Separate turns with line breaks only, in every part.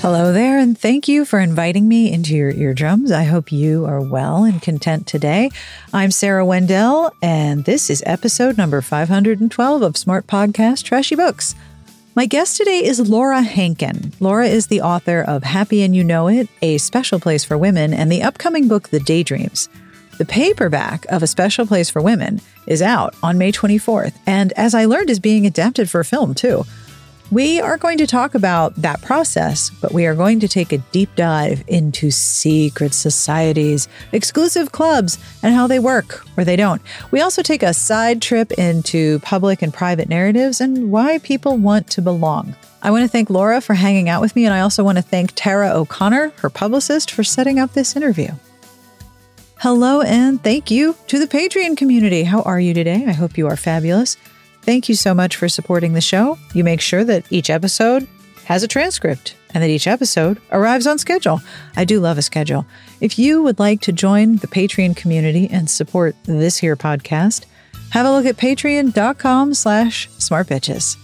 Hello there, and thank you for inviting me into your eardrums. I hope you are well and content today. I'm Sarah Wendell, and this is episode number 512 of Smart Podcast Trashy Books. My guest today is Laura Hankin. Laura is the author of Happy and You Know It, A Special Place for Women, and the upcoming book, The Daydreams. The paperback of A Special Place for Women is out on May 24th, and as I learned, is being adapted for film too. We are going to talk about that process, but we are going to take a deep dive into secret societies, exclusive clubs, and how they work or they don't. We also take a side trip into public and private narratives and why people want to belong. I want to thank Laura for hanging out with me, and I also want to thank Tara O'Connor, her publicist, for setting up this interview. Hello, and thank you to the Patreon community. How are you today? I hope you are fabulous. Thank you so much for supporting the show. You make sure that each episode has a transcript and that each episode arrives on schedule. I do love a schedule. If you would like to join the Patreon community and support this here podcast, have a look at patreon.com slash smartbitches.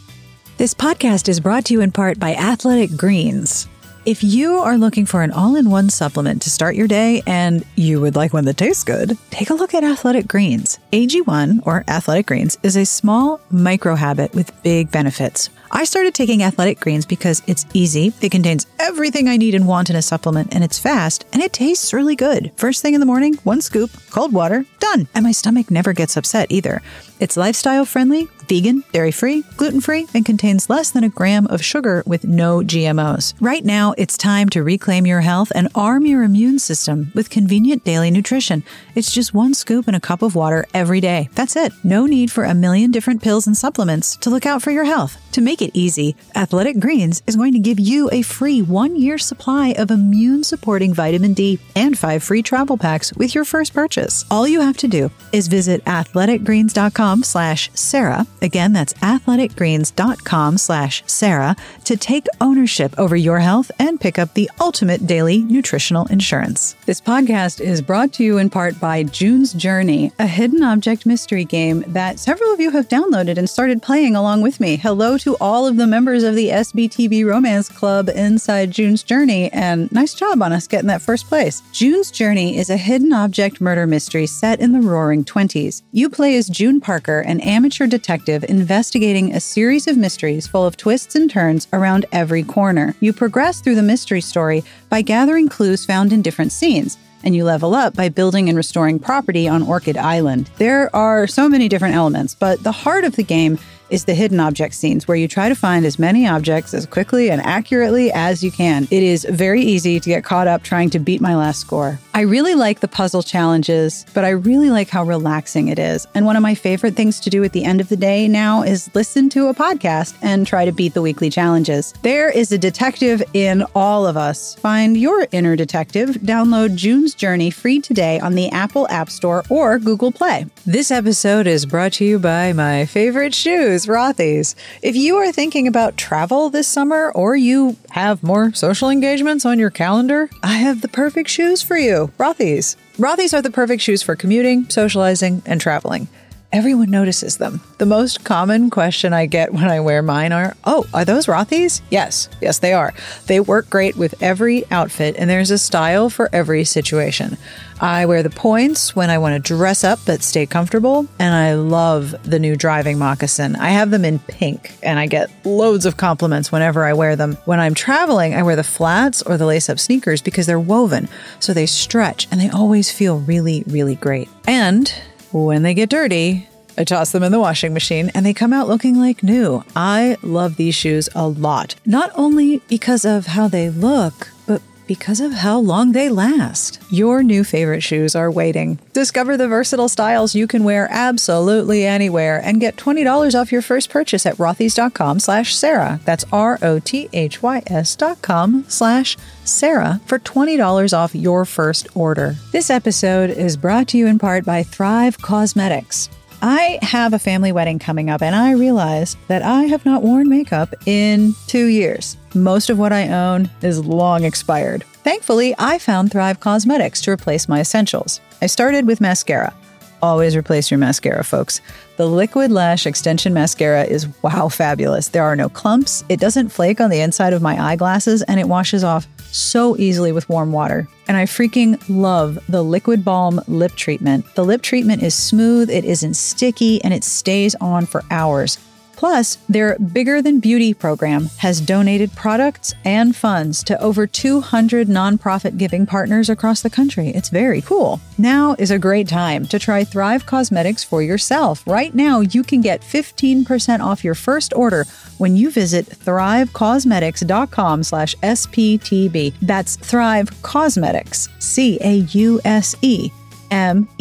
This podcast is brought to you in part by Athletic Greens. If you are looking for an all in one supplement to start your day and you would like one that tastes good, take a look at Athletic Greens. AG1 or Athletic Greens is a small micro habit with big benefits. I started taking Athletic Greens because it's easy, it contains everything I need and want in a supplement, and it's fast, and it tastes really good. First thing in the morning, one scoop, cold water, done. And my stomach never gets upset either. It's lifestyle friendly, vegan, dairy free, gluten free, and contains less than a gram of sugar with no GMOs. Right now, it's time to reclaim your health and arm your immune system with convenient daily nutrition. It's just one scoop in a cup of water every day. That's it. No need for a million different pills and supplements to look out for your health. To make it easy, Athletic Greens is going to give you a free one year supply of immune supporting vitamin D and five free travel packs with your first purchase. All you have to do is visit athleticgreens.com slash Sarah. Again, that's athleticgreens.com slash Sarah to take ownership over your health and pick up the ultimate daily nutritional insurance. This podcast is brought to you in part by June's Journey, a hidden object mystery game that several of you have downloaded and started playing along with me. Hello to all of the members of the SBTB Romance Club inside June's Journey, and nice job on us getting that first place. June's Journey is a hidden object murder mystery set in the roaring 20s. You play as June Parker, an amateur detective investigating a series of mysteries full of twists and turns around every corner. You progress through the mystery story by gathering clues found in different scenes and you level up by building and restoring property on Orchid Island. There are so many different elements, but the heart of the game is the hidden object scenes where you try to find as many objects as quickly and accurately as you can. It is very easy to get caught up trying to beat my last score. I really like the puzzle challenges, but I really like how relaxing it is. And one of my favorite things to do at the end of the day now is listen to a podcast and try to beat the weekly challenges. There is a detective in all of us. Find your inner detective. Download June's Journey free today on the Apple App Store or Google Play. This episode is brought to you by my favorite shoes, Rothy's. If you are thinking about travel this summer or you have more social engagements on your calendar, I have the perfect shoes for you. Rothy's. Rothy's are the perfect shoes for commuting, socializing, and traveling. Everyone notices them. The most common question I get when I wear mine are, Oh, are those Rothy's? Yes, yes, they are. They work great with every outfit, and there's a style for every situation. I wear the points when I want to dress up but stay comfortable, and I love the new driving moccasin. I have them in pink, and I get loads of compliments whenever I wear them. When I'm traveling, I wear the flats or the lace up sneakers because they're woven, so they stretch and they always feel really, really great. And when they get dirty, I toss them in the washing machine and they come out looking like new. I love these shoes a lot, not only because of how they look, but because of how long they last. Your new favorite shoes are waiting. Discover the versatile styles you can wear absolutely anywhere and get $20 off your first purchase at rothys.com slash Sarah. That's R-O-T-H-Y-S dot com slash Sarah for $20 off your first order. This episode is brought to you in part by Thrive Causemetics. I have a family wedding coming up, and I realize that I have not worn makeup in two years. Most of what I own is long expired. Thankfully, I found Thrive Causemetics to replace my essentials. I started with mascara. always replace your mascara, folks. The Liquid Lash Extension Mascara is wow fabulous. There are no clumps, it doesn't flake on the inside of my eyeglasses, and it washes off so easily with warm water. And I freaking love the Liquid Balm lip treatment. The lip treatment is smooth, it isn't sticky, and it stays on for hours. Plus, their Bigger Than Beauty program has donated products and funds to over 200 nonprofit giving partners across the country. It's very cool. Now is a great time to try Thrive Causemetics for yourself. Right now, you can get 15% off your first order when you visit thrivecausemetics.com slash SBTB. That's Thrive Causemetics, C-A-U-S-E M-E-T-I-C-S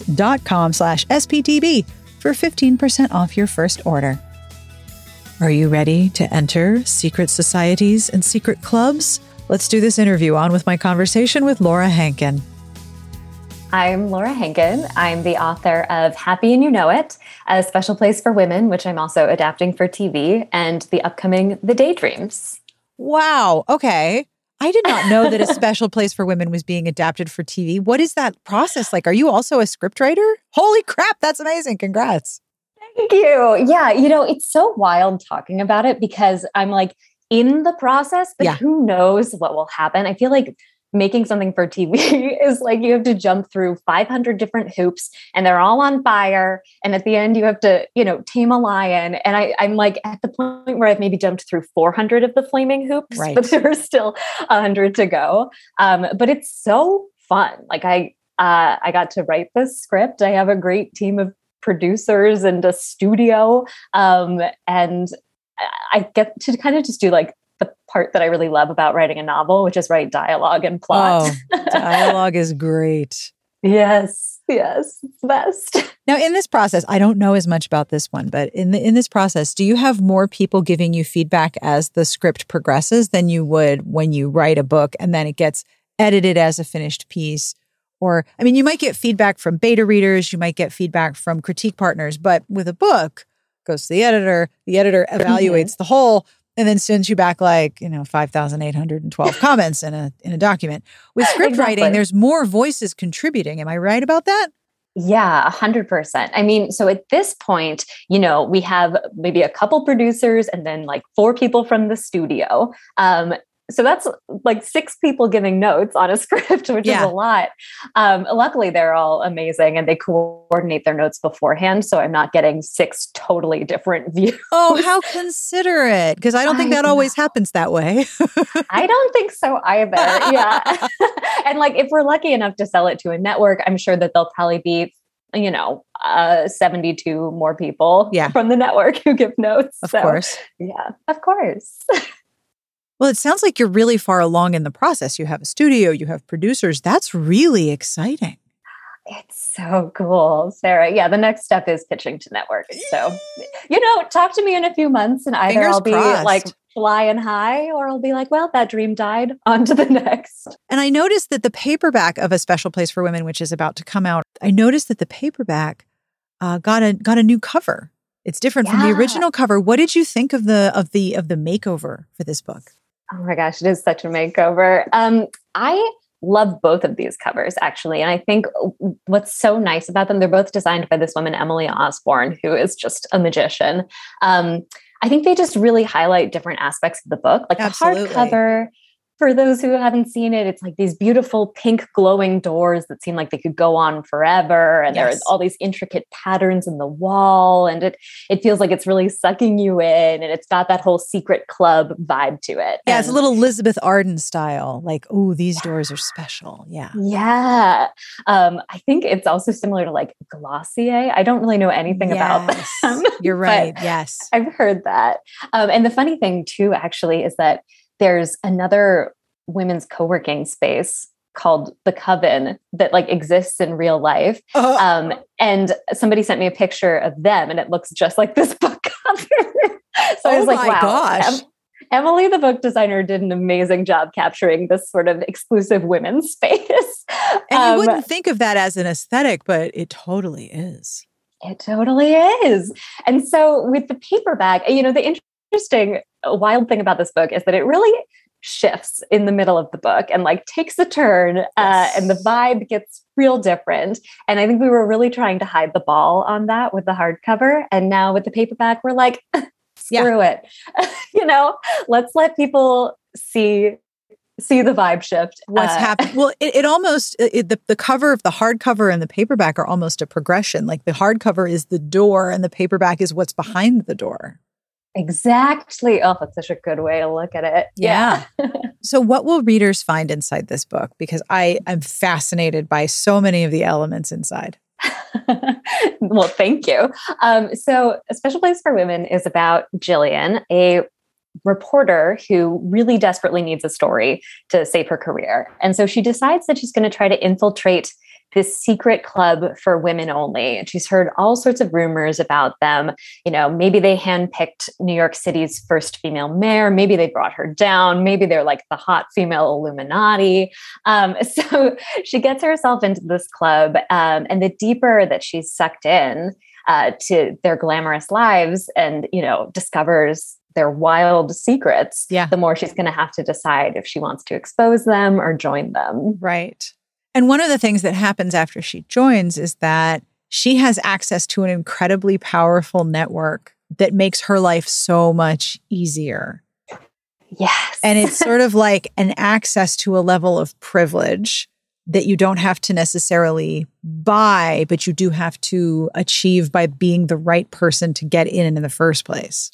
dot com slash SBTB for 15% off your first order. Are you ready to enter secret societies and secret clubs? Let's do this interview on with my conversation with Laura Hankin.
I'm Laura Hankin. I'm the author of Happy and You Know It, a special place for women, which I'm also adapting for TV, and the upcoming The Daydreams.
Wow. Okay. I did not know that a special place for women was being adapted for TV. What is that process like? Are you also a scriptwriter? Holy crap, that's amazing. Congrats.
Thank you. Yeah, you know, it's so wild talking about it because I'm like in the process, but yeah. who knows what will happen. I feel like making something for TV is like you have to jump through 500 different hoops and they're all on fire. And at the end, you have to, you know, tame a lion. And I, I'm like at the point where I've maybe jumped through 400 of the flaming hoops, right. but there are still 100 to go. Um, but it's so fun. Like I, uh, I got to write this script. I have a great team of producers and a studio. Um, and I get to kind of just do like the part that I really love about writing a novel, which is write dialogue and plot.
Oh, dialogue is great.
Yes, yes, it's best.
Now, in this process, I don't know as much about this one, but in the in this process, do you have more people giving you feedback as the script progresses than you would when you write a book and then it gets edited as a finished piece? Or, I mean, you might get feedback from beta readers, you might get feedback from critique partners, but with a book, goes to the editor, the editor evaluates mm-hmm. the whole and then sends you back like you know 5812 comments in a in a document with script exactly. writing there's more voices contributing am i right about that
yeah, 100%. I mean, so at this point, you know, we have maybe a couple producers and then like four people from the studio. Um, so that's like six people giving notes on a script, which yeah. is a lot. Um, luckily, they're all amazing and they coordinate their notes beforehand. So I'm not getting six totally different views.
Oh, how considerate. Because I don't think I that know. always happens that way.
I don't think so either. Yeah. and like if we're lucky enough to sell it to a network, I'm sure that they'll probably be you know, uh, 72 more people
yeah.
from the network who give notes.
Of so, course.
Yeah, of course.
Well, it sounds like you're really far along in the process. You have a studio, you have producers. That's really exciting.
It's so cool, Sarah. Yeah, the next step is pitching to networks. So, you know, talk to me in a few months and either Fingers I'll be crossed. like flying high or I'll be like, well, that dream died. On to the next.
And I noticed that the paperback of A Special Place for Women, which is about to come out, I noticed that the paperback uh, got a got a new cover. It's different yeah. from the original cover. What did you think of the of the of the makeover for this book?
Oh my gosh, it is such a makeover. Um, I love both of these covers actually. And I think what's so nice about them, they're both designed by this woman, Emily Osborne, who is just a magician. Um, I think they just really highlight different aspects of the book. Like Absolutely. the hardcover for those who haven't seen it, it's like these beautiful pink glowing doors that seem like they could go on forever. And yes. there's all these intricate patterns in the wall. And it it feels like it's really sucking you in. And it's got that whole secret club vibe to it.
Yeah,
and,
it's a little Elizabeth Arden style. Like, oh, these yeah. doors are special. Yeah.
Yeah. Um, I think it's also similar to like Glossier. I don't really know anything yes. about them.
You're right. yes.
I've heard that. Um, and the funny thing too, actually, is that there's another women's co-working space called the coven that like exists in real life. Uh-huh. um, and somebody sent me a picture of them and it looks just like this book cover. So oh i was like wow gosh. Em- emily the book designer did an amazing job capturing this sort of exclusive women's space.
And um, you wouldn't think of that as an aesthetic but it totally is.
It totally is. And so with the paperback you know the interesting wild thing about this book is that it really shifts in the middle of the book and like takes a turn uh, yes. uh, and the vibe gets real different. And I think we were really trying to hide the ball on that with the hardcover. And now with the paperback, we're like, screw yeah. it. you know, let's let people see see the vibe shift.
What's uh, happening? Well, it, it almost it, the the cover of the hardcover and the paperback are almost a progression. Like the hardcover is the door, and the paperback is what's behind the door.
Exactly. Oh, that's such a good way to look at it.
Yeah. yeah. so, what will readers find inside this book? Because I am fascinated by so many of the elements inside.
well, thank you. Um, so, A Special Place for Women is about Jillian, a reporter who really desperately needs a story to save her career. And so she decides that she's going to try to infiltrate this secret club for women only. And she's heard all sorts of rumors about them. You know, maybe they handpicked New York City's first female mayor. Maybe they brought her down. Maybe they're like the hot female Illuminati. Um, so she gets herself into this club. Um, and the deeper that she's sucked in, uh, to their glamorous lives and you know discovers their wild secrets,
yeah.
the more she's going to have to decide if she wants to expose them or join them.
Right. And one of the things that happens after she joins is that she has access to an incredibly powerful network that makes her life so much easier.
Yes.
and it's sort of like an access to a level of privilege that you don't have to necessarily buy, but you do have to achieve by being the right person to get in in the first place.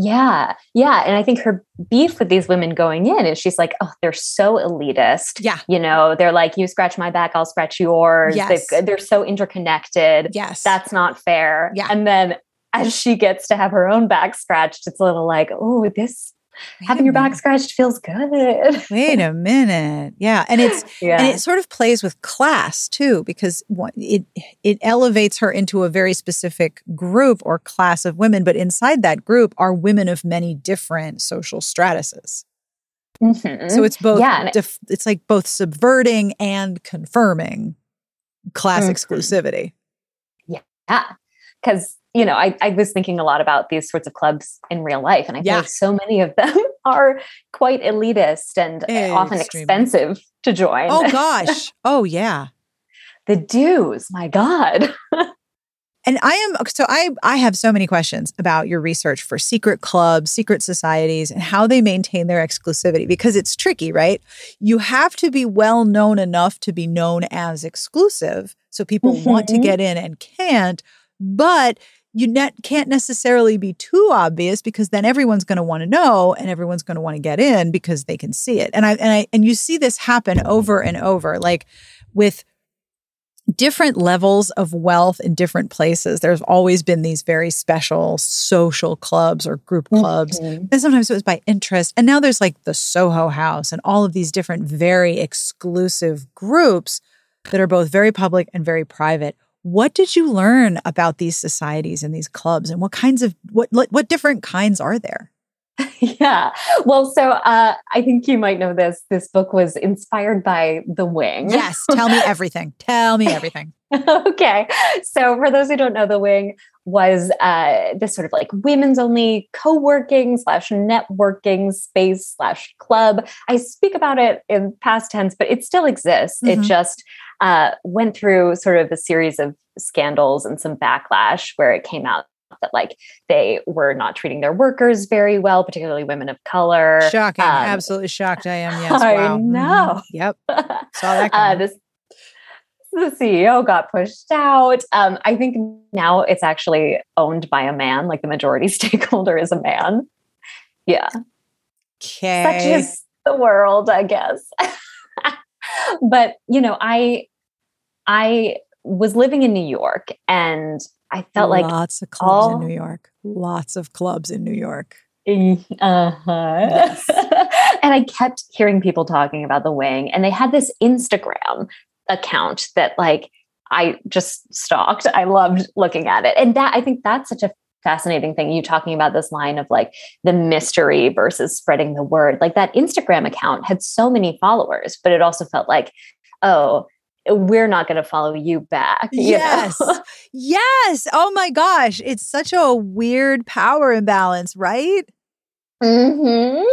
Yeah. Yeah. And I think her beef with these women going in is she's like, oh, they're so elitist.
Yeah.
You know, they're like, you scratch my back, I'll scratch yours.
Yes.
they are so interconnected.
Yes.
That's not fair.
Yeah.
And then as she gets to have her own back scratched, it's a little like, oh, this having your back scratched feels good.
Wait a minute. Yeah. And it's yeah. and it sort of plays with class too because it it elevates her into a very specific group or class of women, but inside that group are women of many different social stratuses. Mm-hmm. So it's both yeah, def- it's like both subverting and confirming class mm-hmm. exclusivity.
Yeah. Cuz you know, I, I was thinking a lot about these sorts of clubs in real life, and I yeah. feel like so many of them are quite elitist and Extremely. often expensive to join.
Oh gosh. oh yeah.
the dues, my God.
and I am so I I have so many questions about your research for secret clubs, secret societies, and how they maintain their exclusivity because it's tricky, right? You have to be well known enough to be known as exclusive, so people mm-hmm. want to mm-hmm. get in and can't. But you can't necessarily be too obvious because then everyone's going to want to know and everyone's going to want to get in because they can see it. And I and I and you see this happen over and over like with different levels of wealth in different places. There's always been these very special social clubs or group clubs. Mm-hmm. And sometimes it was by interest. And now there's like the Soho House and all of these different very exclusive groups that are both very public and very private what did you learn about these societies and these clubs and what kinds of what what different kinds are there?
yeah. Well, so uh, I think you might know this. This book was inspired by The Wing.
Yes. Tell me everything. tell me everything.
okay. So, for those who don't know, The Wing was uh, this sort of like women's only co working slash networking space slash club. I speak about it in past tense, but it still exists. Mm-hmm. It just uh, went through sort of a series of scandals and some backlash where it came out that like they were not treating their workers very well, particularly women of color.
Shocking, um, absolutely shocked. I am. Yes,
I
wow.
know. Mm-hmm.
Yep, saw that. Uh,
this the CEO got pushed out. Um, I think now it's actually owned by a man. Like the majority stakeholder is a man. Yeah.
Okay.
Such is the world, I guess. But you know, I I was living in New York and I felt
like
lots
of clubs all, in New York. Lots of clubs in New York.
Uh-huh. Yes. and I kept hearing people talking about the wing and they had this Instagram account that like I just stalked. I loved looking at it. And that I think that's such a fascinating thing you talking about this line of like the mystery versus spreading the word. Like that instagram account had so many followers but it also felt like oh we're not going to follow you back you
yes. Yes. Oh my gosh. It's such a weird power imbalance right?
Mm-hmm.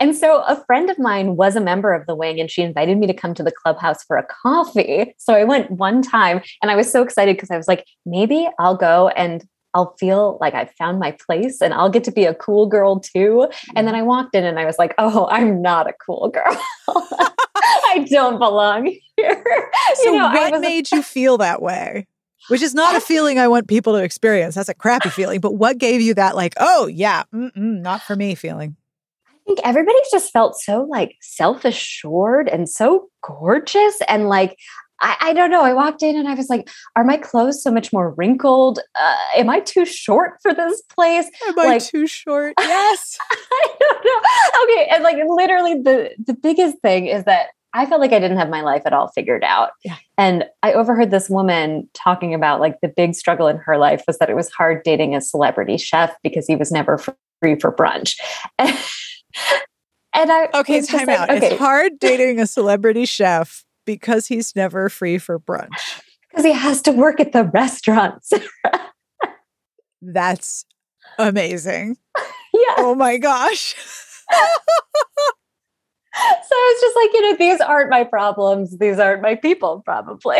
And so a friend of mine was a member of the wing and she invited me to come to the clubhouse for a coffee. So I went one time and I was so excited because I was like, maybe I'll go and I'll feel like I've found my place and I'll get to be a cool girl too. And then mm. I walked in and I was like, oh, I'm not a cool girl. I don't belong here.
So, you know, what made you feel that way? Which is not a feeling I want people to experience. That's a crappy feeling. But what gave you that, like, oh, yeah, not for me feeling?
I think everybody's just felt so like self assured and so gorgeous. And like, I, I, don't know. I walked in and I was like, are my clothes so much more wrinkled? Uh, am I too short for this place?
Am I too short? Yes.
I don't know. Okay. And like literally the the biggest thing is that I felt like I didn't have my life at all figured out.
Yeah.
And I overheard this woman talking about like the big struggle in her life was that it was hard dating a celebrity chef because he was never free for brunch. and I
Okay, time like, out. Okay. It's hard dating a celebrity chef because he's never free for brunch.
Because he has to work at the restaurants.
That's amazing.
Yeah.
Oh my gosh. so
I was just like, you know, these aren't my problems. These aren't my people, probably.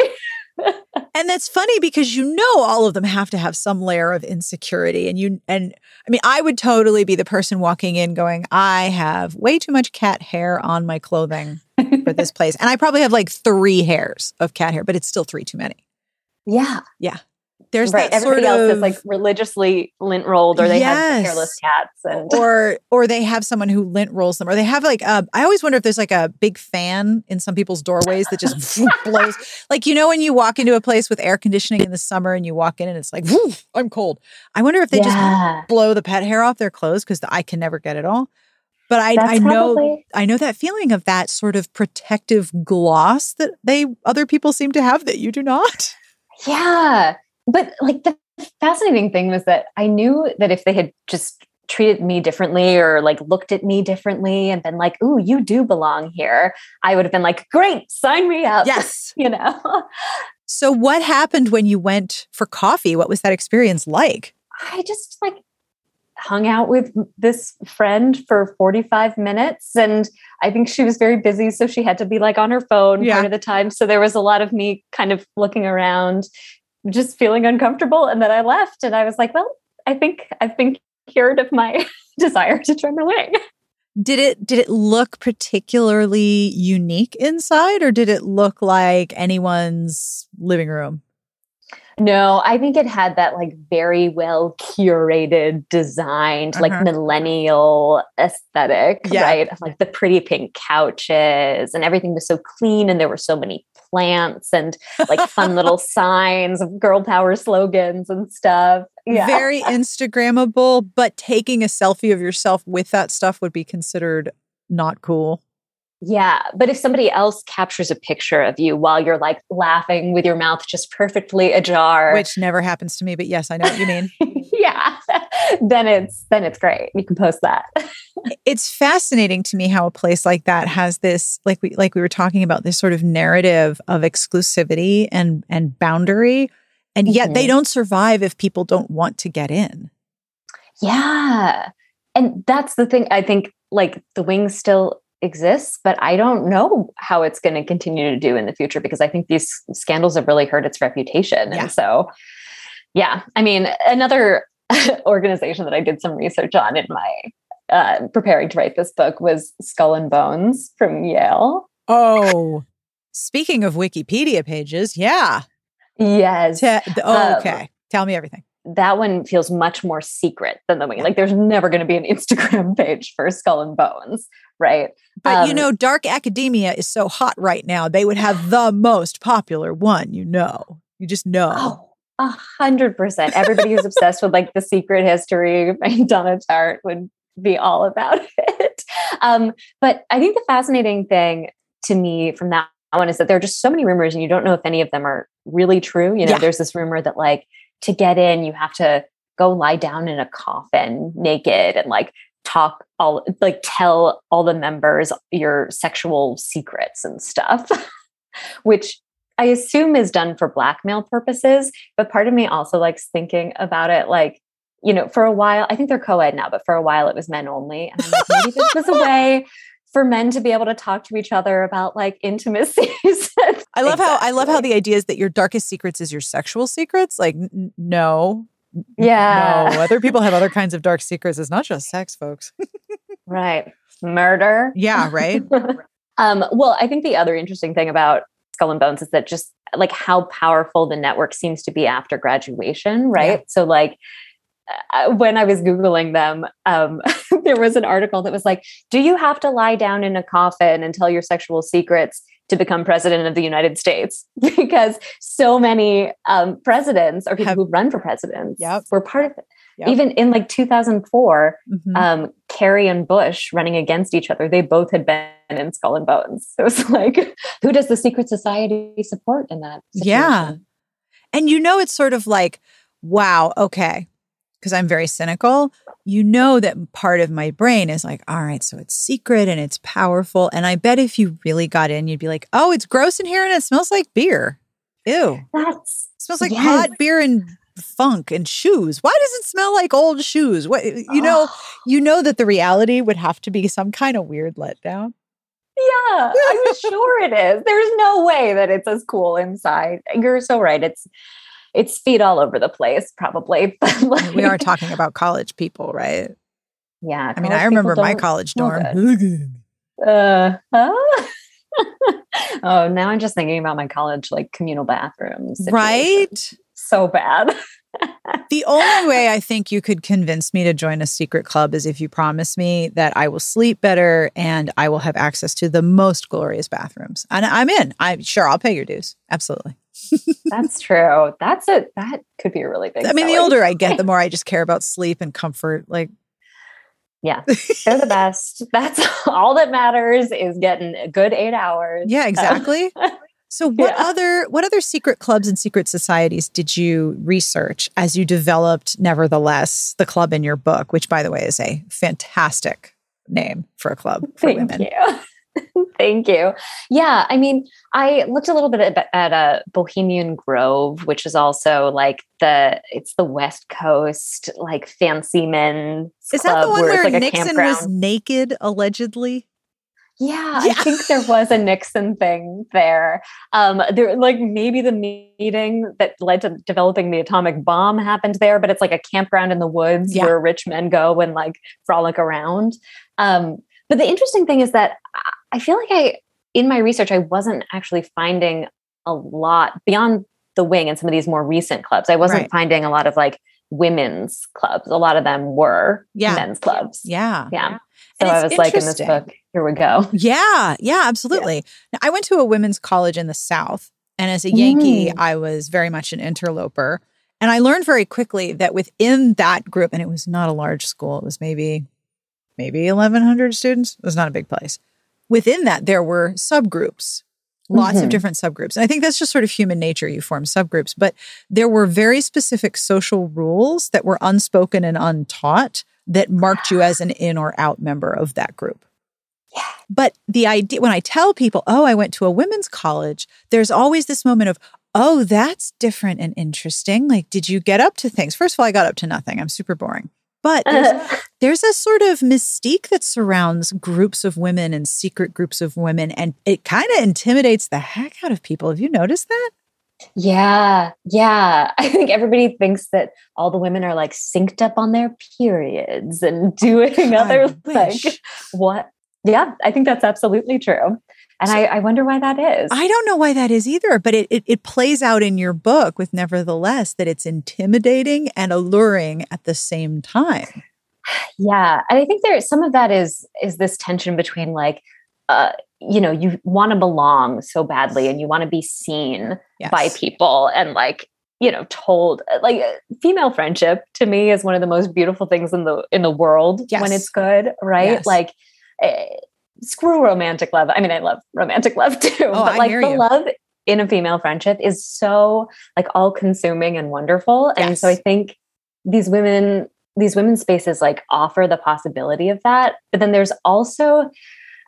and that's funny because you know all of them have to have some layer of insecurity and you and i mean i would totally be the person walking in going i have way too much cat hair on my clothing for this place. And I probably have like three hairs of cat hair, but it's still three too many.
Yeah.
Yeah. There's
right. Everybody else of, is like religiously lint rolled, or they yes. have hairless cats, and
or or they have someone who lint rolls them, or they have like a. I always wonder if there's like a big fan in some people's doorways that just blows. Like you know when you walk into a place with air conditioning in the summer and you walk in and it's like I'm cold. I wonder if they yeah. just blow the pet hair off their clothes because the, I can never get it all. But I, I know probably... I know that feeling of that sort of protective gloss that they other people seem to have that you do not.
Yeah. But like the fascinating thing was that I knew that if they had just treated me differently or like looked at me differently and been like, ooh, you do belong here, I would have been like, great, sign me up.
Yes.
You know?
So what happened when you went for coffee? What was that experience like?
I just like hung out with this friend for 45 minutes and i think she was very busy so she had to be like on her phone yeah. part of the time. So there was a lot of me kind of looking around just feeling uncomfortable and then i left and i was like well i think i've been cured of my desire to trim wing
did it did it look particularly unique inside or did it look like anyone's living room
no, I think it had that like very well curated, designed, uh-huh. like millennial aesthetic, yeah. right? Like the pretty pink couches and everything was so clean and there were so many plants and like fun little signs of girl power slogans and stuff.
Yeah. Very Instagrammable, but taking a selfie of yourself with that stuff would be considered not cool.
Yeah. But if somebody else captures a picture of you while you're like laughing with your mouth just perfectly ajar,
which never happens to me, but yes, I know what you mean.
yeah. then it's then it's great. You can post that.
it's fascinating to me how a place like that has this like we like we were talking about this sort of narrative of exclusivity and and boundary and yet mm-hmm. they don't survive if people don't want to get in.
Yeah. And that's the thing I think like the wings still exists, but I don't know how it's going to continue to do in the future because I think these scandals have really hurt its reputation. Yeah. And so, yeah, I mean, another organization that I did some research on in my uh, preparing to write this book was Skull and Bones from Yale.
Oh, speaking of Wikipedia pages, yeah.
Yes.
Te- oh, okay. Um, Tell me everything
that one feels much more secret than the wing. Like there's never going to be an Instagram page for Skull and Bones, right?
But um, you know, dark academia is so hot right now. They would have the most popular one, you know. You just know.
Oh, a hundred percent. Everybody who's obsessed with like the secret history of Donna Tartt would be all about it. Um, but I think the fascinating thing to me from that one is that there are just so many rumors and you don't know if any of them are really true. You know, yeah. there's this rumor that like to get in, you have to go lie down in a coffin naked and like talk all like tell all the members your sexual secrets and stuff which i assume is done for blackmail purposes but part of me also likes thinking about it like you know, for a while, I think they're co-ed now, but for a while it was men only. And I'm like, maybe this was a way for men to be able to talk to each other about like intimacies.
I love how I love how the idea is that your darkest secrets is your sexual secrets. Like, n- no,
yeah,
no, other people have other kinds of dark secrets. It's not just sex, folks.
right, murder.
Yeah, right.
um, well, I think the other interesting thing about Skull and Bones is that just like how powerful the network seems to be after graduation, right? Yeah. So like uh, when I was Googling them, um, there was an article that was like, Do you have to lie down in a coffin and tell your sexual secrets to become president of the United States? because so many um, presidents or people have, who run for presidents
yep.
were part of it. Yep. Even in like 2004, mm-hmm. um, Kerry and Bush running against each other, they both had been in Skull and Bones. So it was like, who does the secret society support in that?
Situation? Yeah. And you know, it's sort of like, wow, okay, because I'm very cynical, you know that part of my brain is like, all right, so it's secret and it's powerful. And I bet if you really got in, you'd be like, oh, it's gross in here and it smells like beer. Ew.
That's
it smells like yes. hot beer and funk and shoes. Why does it smell like old shoes? What you know, you know that the reality would have to be some kind of weird letdown.
Yeah, I'm sure it is. There's no way that it's as cool inside. You're so right. It's it's feet all over the place, probably.
But like, we are talking about college people, right?
Yeah.
I mean, I remember my college dorm.
uh, huh? oh, now I'm just thinking about my college like communal bathrooms.
Right?
So bad.
the only way I think you could convince me to join a secret club is if you promise me that I will sleep better and I will have access to the most glorious bathrooms. And I'm in. I'm sure I'll pay your dues. Absolutely.
That's true. That's it. That could be a really big.
I mean, the older I get, the more I just care about sleep and comfort. Like,
yeah, they're the best. That's all that matters is getting a good eight hours.
Yeah, exactly. So what yeah. other what other secret clubs and secret societies did you research as you developed nevertheless the club in your book, which by the way is a fantastic name for a club for
Thank
women.
You. Thank you. Yeah, I mean, I looked a little bit at, at a Bohemian Grove, which is also like the it's the West Coast like fancy men.
Is that the one where, where like Nixon was naked allegedly?
Yeah, yeah, I think there was a Nixon thing there. Um, there, like maybe the meeting that led to developing the atomic bomb happened there, but it's like a campground in the woods yeah. where rich men go and like frolic around. Um, but the interesting thing is that I feel like I, in my research, I wasn't actually finding a lot beyond the wing and some of these more recent clubs. I wasn't right. finding a lot of like women's clubs. A lot of them were yeah. men's clubs.
Yeah.
Yeah. So I was like in this book, here we go.
Yeah, yeah, absolutely. Yeah. Now, I went to a women's college in the South, and as a Yankee, mm. I was very much an interloper. And I learned very quickly that within that group, and it was not a large school, it was maybe maybe 1100 students. It was not a big place. Within that, there were subgroups, lots mm-hmm. of different subgroups. And I think that's just sort of human nature. You form subgroups, but there were very specific social rules that were unspoken and untaught that marked you as an in or out member of that group.
Yeah.
But the idea, when I tell people, oh, I went to a women's college, there's always this moment of, oh, that's different and interesting. Like, did you get up to things? First of all, I got up to nothing. I'm super boring. But there's, uh. there's a sort of mystique that surrounds groups of women and secret groups of women, and it kind of intimidates the heck out of people. Have you noticed that?
Yeah, yeah. I think everybody thinks that all the women are like synced up on their periods and doing other like what? Yeah, I think that's absolutely true. And so, I, I, wonder why that is.
I don't know why that is either, but it, it, it plays out in your book with nevertheless that it's intimidating and alluring at the same time.
Yeah. And I think there some of that is is this tension between like uh, you know, you want to belong so badly and you want to be seen yes. by people and like, you know, told like female friendship to me is one of the most beautiful things in the in the world yes. when it's good, right? Yes. Like eh, screw romantic love. I mean, I love romantic love too, oh, but like the you. love in a female friendship is so like all consuming and wonderful. And so I think these women these women's spaces like offer the possibility of that. But then there's also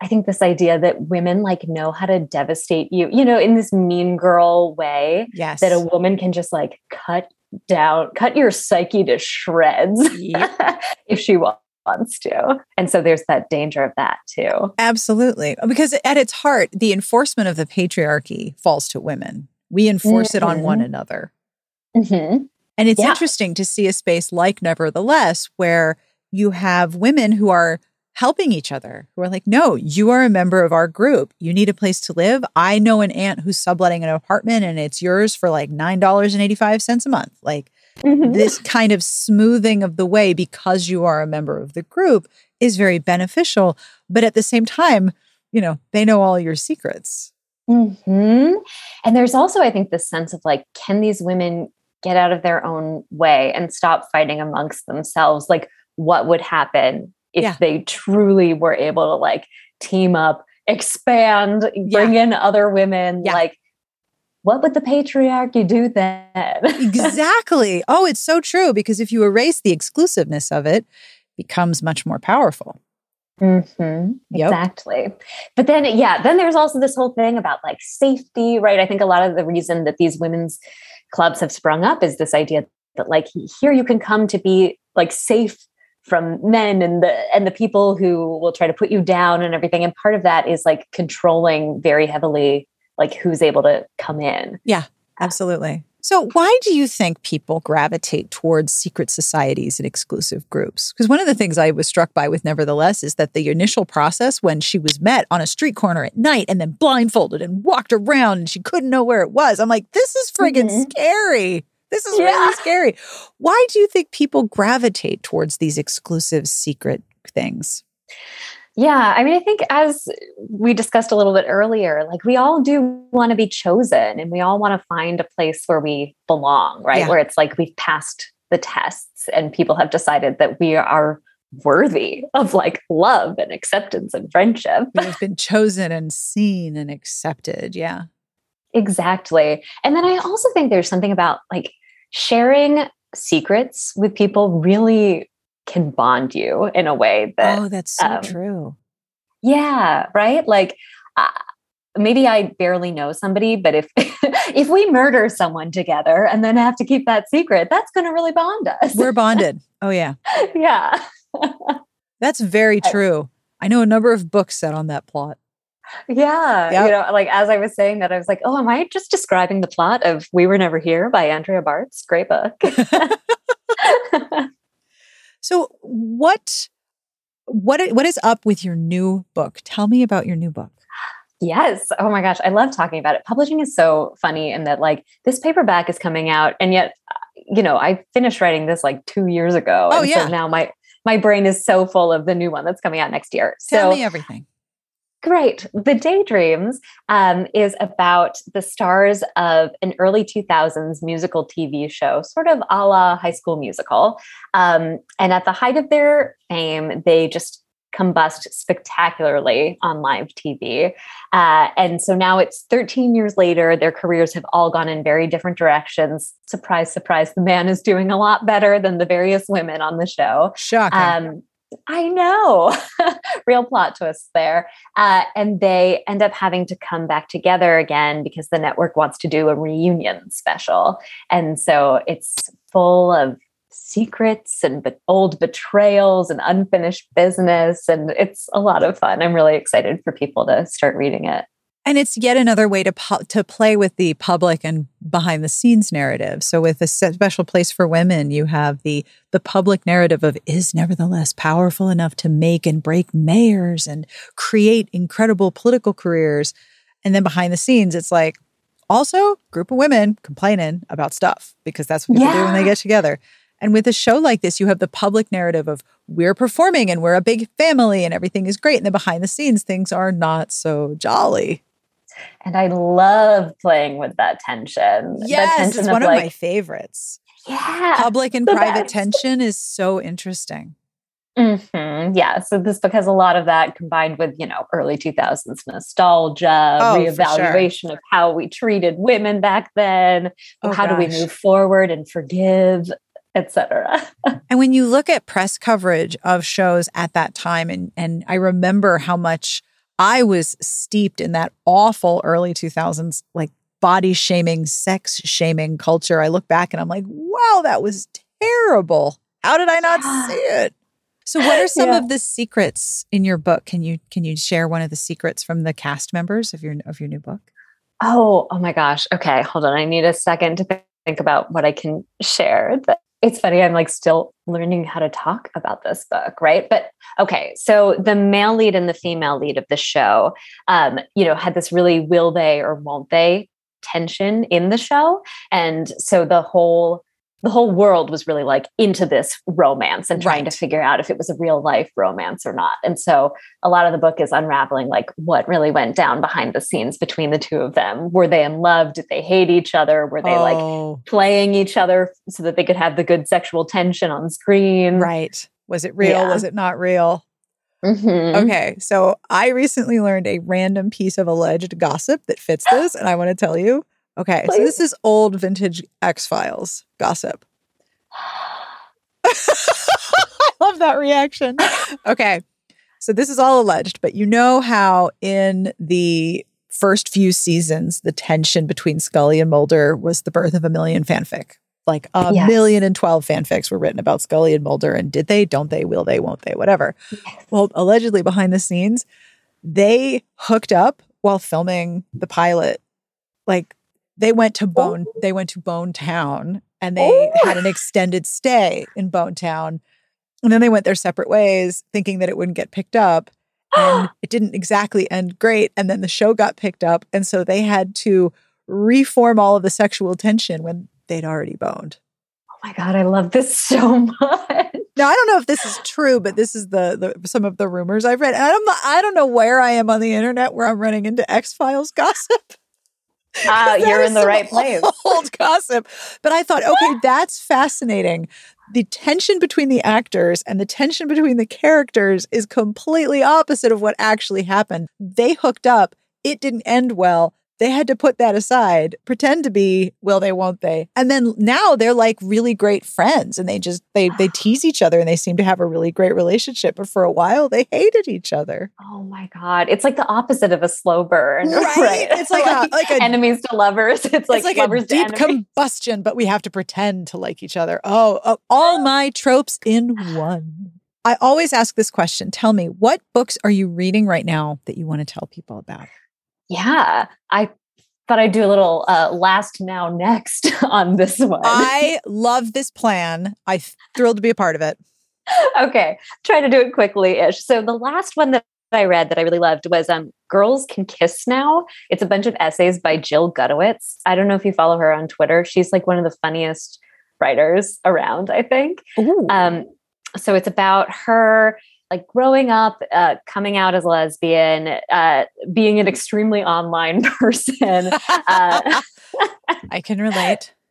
I think this idea that women like know how to devastate you, you know, in this mean girl way.
Yes.
That a woman can just like cut down, cut your psyche to shreds yep. if she wants to. And so there's that danger of that too.
Absolutely. Because at its heart, the enforcement of the patriarchy falls to women. We enforce mm-hmm. it on one mm-hmm. another. Mm-hmm. And it's yeah. interesting to see a space like Nevertheless, where you have women who are helping each other, who are like, no, you are a member of our group. You need a place to live. I know an aunt who's subletting an apartment and it's yours for like $9.85 a month. Like mm-hmm. this kind of smoothing of the way because you are a member of the group is very beneficial. But at the same time, you know, they know all your secrets.
Mm-hmm. And there's also, I think, this sense of like, can these women get out of their own way and stop fighting amongst themselves? Like, what would happen if yeah. they truly were able to like team up, expand, bring yeah. in other women? Yeah. Like, what would the patriarchy do then?
exactly. Oh, it's so true because if you erase the exclusiveness of it, it becomes much more powerful.
Mm-hmm. Yep. Exactly. But then, yeah, then there's also this whole thing about like safety, right? I think a lot of the reason that these women's clubs have sprung up is this idea that like here you can come to be like safe from men and the and the people who will try to put you down and everything. And part of that is like controlling very heavily like who's able to come in.
Yeah absolutely so, why do you think people gravitate towards secret societies and exclusive groups? Because one of the things I was struck by with Nevertheless is that the initial process when she was met on a street corner at night and then blindfolded and walked around and she couldn't know where it was, I'm like, this is friggin' mm-hmm. scary. This is yeah. really scary. Why do you think people gravitate towards these exclusive secret things?
Yeah, I mean, I think as we discussed a little bit earlier, like we all do want to be chosen and we all want to find a place where we belong, right? Yeah. Where it's like we've passed the tests and people have decided that we are worthy of like love and acceptance and friendship.
We've been chosen and seen and accepted. Yeah.
Exactly. And then I also think there's something about like sharing secrets with people really can bond you in a way that
oh that's so um, true
yeah right like uh, maybe i barely know somebody but if if we murder someone together and then have to keep that secret that's going to really bond us
we're bonded oh yeah
yeah
that's very true i know a number of books set on that plot
yeah. Yep. You know, like as I was saying that, I was like, oh, am I just describing the plot of We Were Never Here by Andrea Bartz? Great book.
So what what what is up with your new book? Tell me about your new book.
Yes. Oh my gosh, I love talking about it. Publishing is so funny in that like this paperback is coming out and yet you know, I finished writing this like 2 years ago
oh, yeah.
so now my my brain is so full of the new one that's coming out next year.
Tell so, me everything.
Great. The Daydreams um, is about the stars of an early 2000s musical TV show, sort of a la high school musical. Um, and at the height of their fame, they just combust spectacularly on live TV. Uh, and so now it's 13 years later, their careers have all gone in very different directions. Surprise, surprise, the man is doing a lot better than the various women on the show.
Shocking. Um,
I know. Real plot twist there. Uh, and they end up having to come back together again because the network wants to do a reunion special. And so it's full of secrets and be- old betrayals and unfinished business. And it's a lot of fun. I'm really excited for people to start reading it.
And it's yet another way to to play with the public and behind the scenes narrative. So with a special place for women, you have the the public narrative of is nevertheless powerful enough to make and break mayors and create incredible political careers. And then behind the scenes, it's like also group of women complaining about stuff because that's what people yeah. do when they get together. And with a show like this, you have the public narrative of we're performing and we're a big family and everything is great. And then behind the scenes, things are not so jolly.
And I love playing with that tension.
Yes,
tension
it's one of, like, my favorites.
Yeah.
Public and private best. tension is so interesting.
Mm-hmm. Yeah. So this because a lot of that combined with, you know, early 2000s nostalgia, oh, reevaluation sure. of how we treated women back then. Oh, how gosh. do we move forward and forgive, etc.
and when you look at press coverage of shows at that time, and and I remember how much I was steeped in that awful early 2000s like body shaming, sex shaming culture. I look back and I'm like, wow, that was terrible. How did I not yeah. see it? So what are some yeah. of the secrets in your book? Can you can you share one of the secrets from the cast members of your of your new book?
Oh, oh my gosh. Okay, hold on. I need a second to think about what I can share. It's funny, I'm like still learning how to talk about this book, right? But okay, so the male lead and the female lead of the show, um, you know, had this really will they or won't they tension in the show. And so the whole the whole world was really like into this romance and trying right. to figure out if it was a real life romance or not. And so a lot of the book is unraveling like what really went down behind the scenes between the two of them. Were they in love? Did they hate each other? Were they oh. like playing each other so that they could have the good sexual tension on screen?
Right. Was it real? Yeah. Was it not real? Mm-hmm. Okay, so I recently learned a random piece of alleged gossip that fits this, and I want to tell you. Okay, Please. so this is old vintage X Files gossip. I love that reaction. Okay, so this is all alleged, but you know how in the first few seasons, the tension between Scully and Mulder was the birth of a million fanfic. Like a yes. million and twelve fanfics were written about Scully and Mulder, and did they, don't they, will they, won't they, whatever. Yes. Well, allegedly behind the scenes, they hooked up while filming the pilot. Like they went to oh. Bone, oh. they went to Bone Town and they oh. had an oh. extended stay in Bone Town. And then they went their separate ways, thinking that it wouldn't get picked up. And it didn't exactly end great. And then the show got picked up. And so they had to reform all of the sexual tension when they'd already boned.
Oh my God, I love this so much.
Now I don't know if this is true, but this is the, the some of the rumors I've read. And I don't I don't know where I am on the internet where I'm running into X Files gossip.
Uh, you're in the right place.
Old gossip. But I thought, okay, that's fascinating. The tension between the actors and the tension between the characters is completely opposite of what actually happened. They hooked up. It didn't end well they had to put that aside, pretend to be, will they, won't they? And then now they're like really great friends and they just they they tease each other and they seem to have a really great relationship. But for a while they hated each other.
Oh my God. It's like the opposite of a slow burn.
Right. right? It's like, like, a, like a,
enemies to lovers. It's like,
it's like a deep combustion, but we have to pretend to like each other. Oh, oh all my tropes in one. I always ask this question. Tell me, what books are you reading right now that you want to tell people about?
Yeah, I thought I'd do a little uh, last now next on this one.
I love this plan. I'm thrilled to be a part of it.
okay, try to do it quickly ish. So the last one that I read that I really loved was um, Girls Can Kiss Now. It's a bunch of essays by Jill Gutowitz. I don't know if you follow her on Twitter. She's like one of the funniest writers around, I think. Um, so it's about her like growing up, uh, coming out as a lesbian, uh, being an extremely online person. Uh,
I can relate.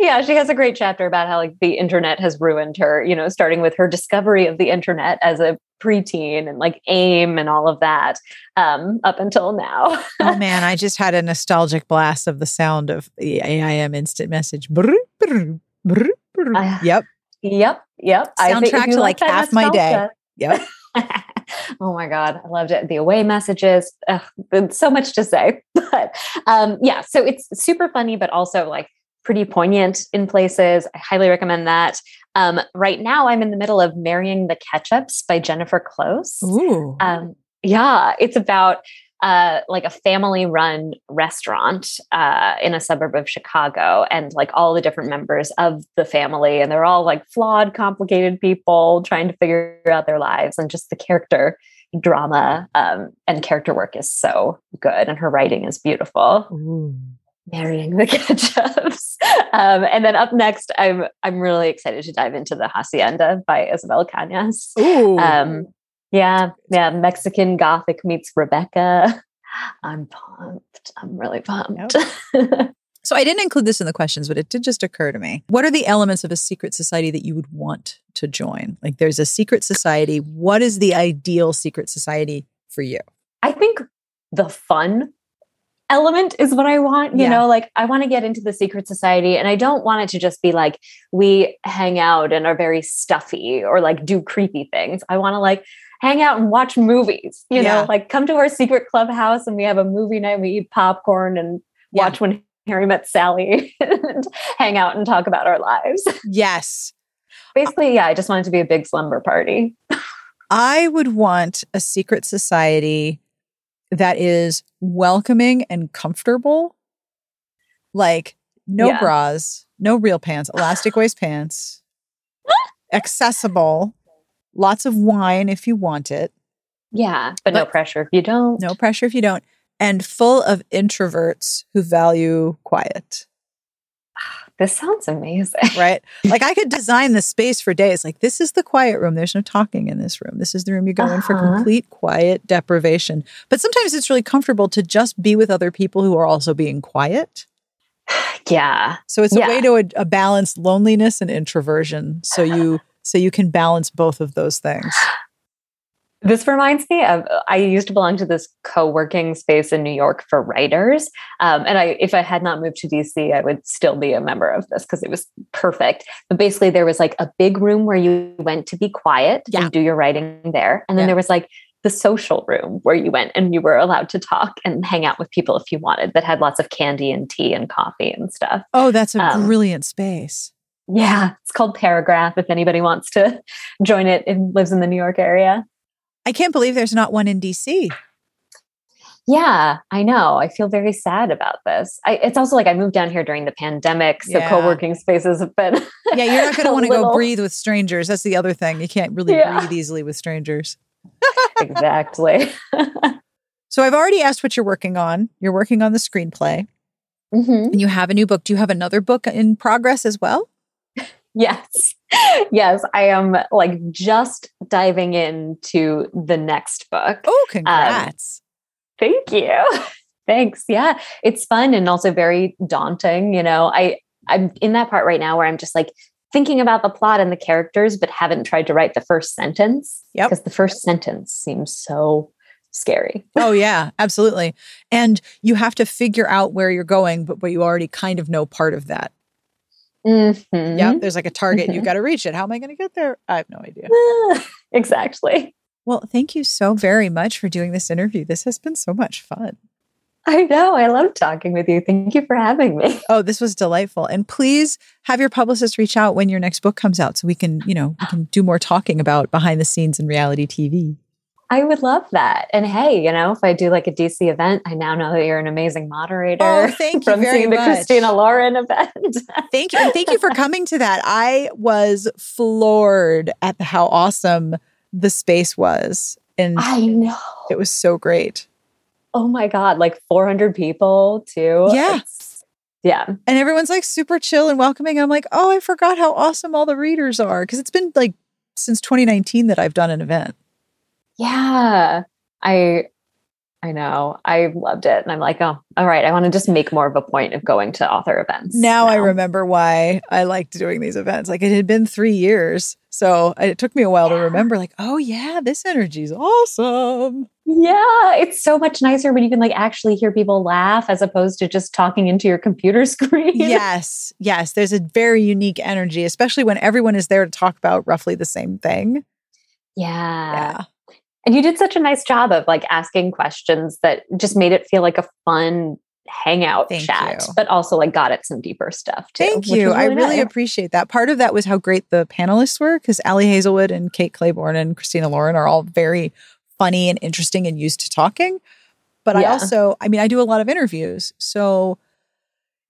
Yeah, she has a great chapter about how like the internet has ruined her, you know, starting with her discovery of the internet as a preteen and like AIM and all of that um, up until now.
oh man, I just had a nostalgic blast of the sound of the AIM instant message. Brr, brr, brr, yep.
Yep. Yep.
Soundtrack to like half my day. Yep.
oh my God. I loved it. The away messages. Ugh, so much to say. But um, yeah, so it's super funny, but also like pretty poignant in places. I highly recommend that. Um, right now, I'm in the middle of Marrying the Ketchups by Jennifer Close.
Ooh.
Um, yeah, it's about uh, like a family run restaurant uh, in a suburb of Chicago, and like all the different members of the family, and they're all like flawed, complicated people trying to figure out their lives, and just the character drama um, and character work is so good, and her writing is beautiful. Ooh. Marrying the ketchups, um, and then up next, I'm I'm really excited to dive into the Hacienda by Isabel Cañas.
Ooh. Um,
yeah, yeah. Mexican Gothic meets Rebecca. I'm pumped. I'm really pumped.
So I didn't include this in the questions, but it did just occur to me. What are the elements of a secret society that you would want to join? Like there's a secret society. What is the ideal secret society for you?
I think the fun element is what I want. You yeah. know, like I want to get into the secret society and I don't want it to just be like we hang out and are very stuffy or like do creepy things. I want to like hang out and watch movies, you yeah. know, like come to our secret clubhouse and we have a movie night, we eat popcorn and watch when Harry Met Sally and hang out and talk about our lives.
Yes.
Basically, yeah, I just wanted to be a big slumber party.
I would want a secret society that is welcoming and comfortable. Like no yeah. bras, no real pants, elastic waist pants, accessible, lots of wine if you want it.
Yeah, but, but no pressure if you don't.
No pressure if you don't. And full of introverts who value quiet.
This sounds amazing.
Right? Like I could design the space for days. Like this is the quiet room. There's no talking in this room. This is the room you go uh-huh. in for uh-huh. complete quiet deprivation. But sometimes it's really comfortable to just be with other people who are also being quiet.
Yeah.
So it's yeah. a way to a, a balance loneliness and introversion. So you so you can balance both of those things.
This reminds me of I used to belong to this co-working space in New York for writers, um, and I if I had not moved to DC, I would still be a member of this because it was perfect. But basically, there was like a big room where you went to be quiet yeah. and do your writing there, and then yeah. there was like the social room where you went and you were allowed to talk and hang out with people if you wanted that had lots of candy and tea and coffee and stuff.
Oh, that's a um, brilliant space.
Yeah, it's called Paragraph if anybody wants to join it and lives in the New York area.
I can't believe there's not one in DC.
Yeah, I know. I feel very sad about this. I, it's also like I moved down here during the pandemic, so yeah. co-working spaces have been.
yeah, you're not going to want to go breathe with strangers. That's the other thing. You can't really yeah. breathe easily with strangers.
exactly.
so I've already asked what you're working on. You're working on the screenplay, mm-hmm. and you have a new book. Do you have another book in progress as well?
Yes. Yes, I am like just diving into the next book.
Oh, congrats.
Um, thank you. Thanks. Yeah. It's fun and also very daunting, you know. I I'm in that part right now where I'm just like thinking about the plot and the characters but haven't tried to write the first sentence
yep.
because the first sentence seems so scary.
oh yeah, absolutely. And you have to figure out where you're going but but you already kind of know part of that. Mm-hmm. Yeah, there's like a target. Mm-hmm. You've got to reach it. How am I going to get there? I have no idea.
exactly.
Well, thank you so very much for doing this interview. This has been so much fun.
I know. I love talking with you. Thank you for having me.
Oh, this was delightful. And please have your publicist reach out when your next book comes out so we can, you know, we can do more talking about behind the scenes in reality TV.
I would love that. And hey, you know, if I do like a DC event, I now know that you're an amazing moderator.
Oh, thank you
from
very
seeing
much.
the Christina Lauren event.
thank you. And thank you for coming to that. I was floored at how awesome the space was. And
I know.
It was so great.
Oh my God. Like 400 people too.
Yeah.
It's, yeah.
And everyone's like super chill and welcoming. I'm like, oh, I forgot how awesome all the readers are. Cause it's been like since 2019 that I've done an event.
Yeah. I I know. I loved it. And I'm like, oh, all right. I want to just make more of a point of going to author events.
Now, now. I remember why I liked doing these events. Like it had been three years. So it took me a while yeah. to remember, like, oh, yeah, this energy is awesome.
Yeah. It's so much nicer when you can like actually hear people laugh as opposed to just talking into your computer screen.
yes. Yes. There's a very unique energy, especially when everyone is there to talk about roughly the same thing.
Yeah. Yeah. And you did such a nice job of like asking questions that just made it feel like a fun hangout Thank chat, you. but also like got at some deeper stuff too.
Thank you. Really I really nice. appreciate that. Part of that was how great the panelists were because Ali Hazelwood and Kate Clayborn and Christina Lauren are all very funny and interesting and used to talking. But yeah. I also, I mean, I do a lot of interviews. So,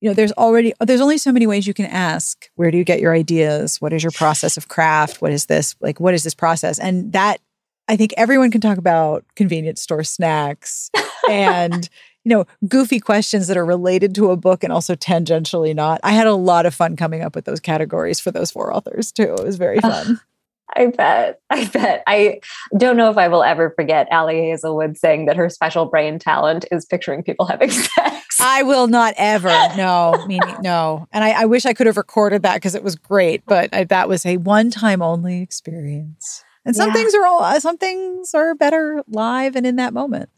you know, there's already, there's only so many ways you can ask. Where do you get your ideas? What is your process of craft? What is this? Like, what is this process? And that I think everyone can talk about convenience store snacks and you know goofy questions that are related to a book and also tangentially not. I had a lot of fun coming up with those categories for those four authors too. It was very fun.
I bet. I bet. I don't know if I will ever forget Ali Hazelwood saying that her special brain talent is picturing people having sex.
I will not ever. No, meaning no. And I, I wish I could have recorded that because it was great, but I, that was a one time only experience. And some yeah. things are all uh, some things are better live and in that moment.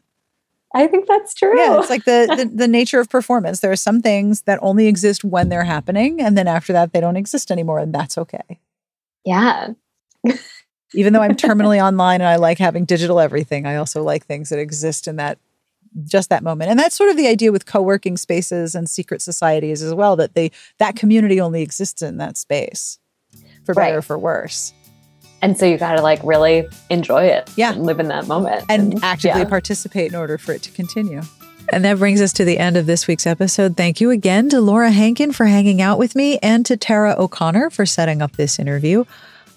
I think that's true.
Yeah, it's like the, the, the nature of performance. There are some things that only exist when they're happening, and then after that, they don't exist anymore, and that's okay.
Yeah.
Even though I'm terminally online and I like having digital everything, I also like things that exist in that just that moment. And that's sort of the idea with co-working spaces and secret societies as well that they that community only exists in that space for better right. or for worse.
And so you got to like really enjoy it.
Yeah.
And live in that moment.
And, and actively yeah. participate in order for it to continue. And that brings us to the end of this week's episode. Thank you again to Laura Hankin for hanging out with me and to Tara O'Connor for setting up this interview.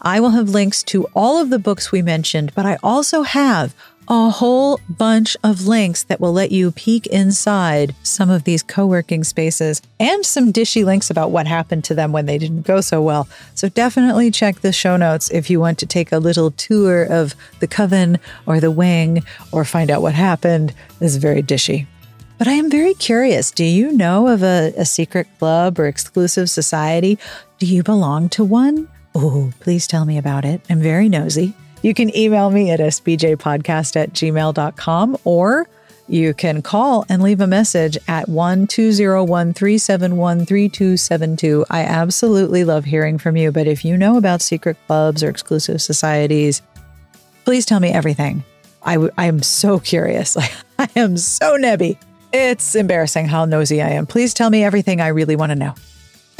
I will have links to all of the books we mentioned, but I also have a whole bunch of links that will let you peek inside some of these co working spaces and some dishy links about what happened to them when they didn't go so well. So definitely check the show notes if you want to take a little tour of the coven or the wing or find out what happened. This is very dishy. But I am very curious. Do you know of a, a secret club or exclusive society? Do you belong to one? Oh, please tell me about it. I'm very nosy. You can email me at sbtbpodcast at gmail.com or you can call and leave a message at 1 201 371 3272. I absolutely love hearing from you, but if you know about secret clubs or exclusive societies, please tell me everything. I, w- I am so curious. I am so nebby. It's embarrassing how nosy I am. Please tell me everything I really want to know.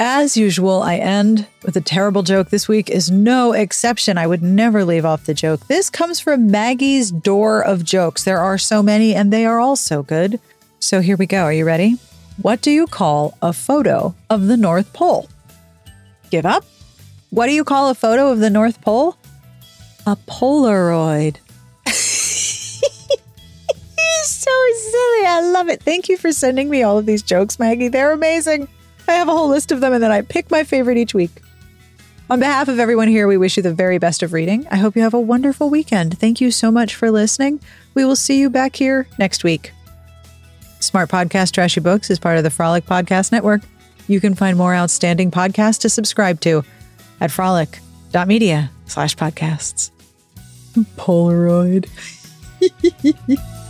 As usual, I end with a terrible joke. This week is no exception. I would never leave off the joke. This comes from Maggie's Door of Jokes. There are so many, and they are all so good. So here we go. Are you ready? What do you call a photo of the North Pole? Give up? What do you call a photo of the North Pole? A Polaroid. so silly. I love it. Thank you for sending me all of these jokes, Maggie. They're amazing. I have a whole list of them and then I pick my favorite each week. On behalf of everyone here, we wish you the very best of reading. I hope you have a wonderful weekend. Thank you so much for listening. We will see you back here next week. Smart Podcast Trashy Books is part of the Frolic Podcast Network. You can find more outstanding podcasts to subscribe to at frolic.media slash podcasts. Polaroid.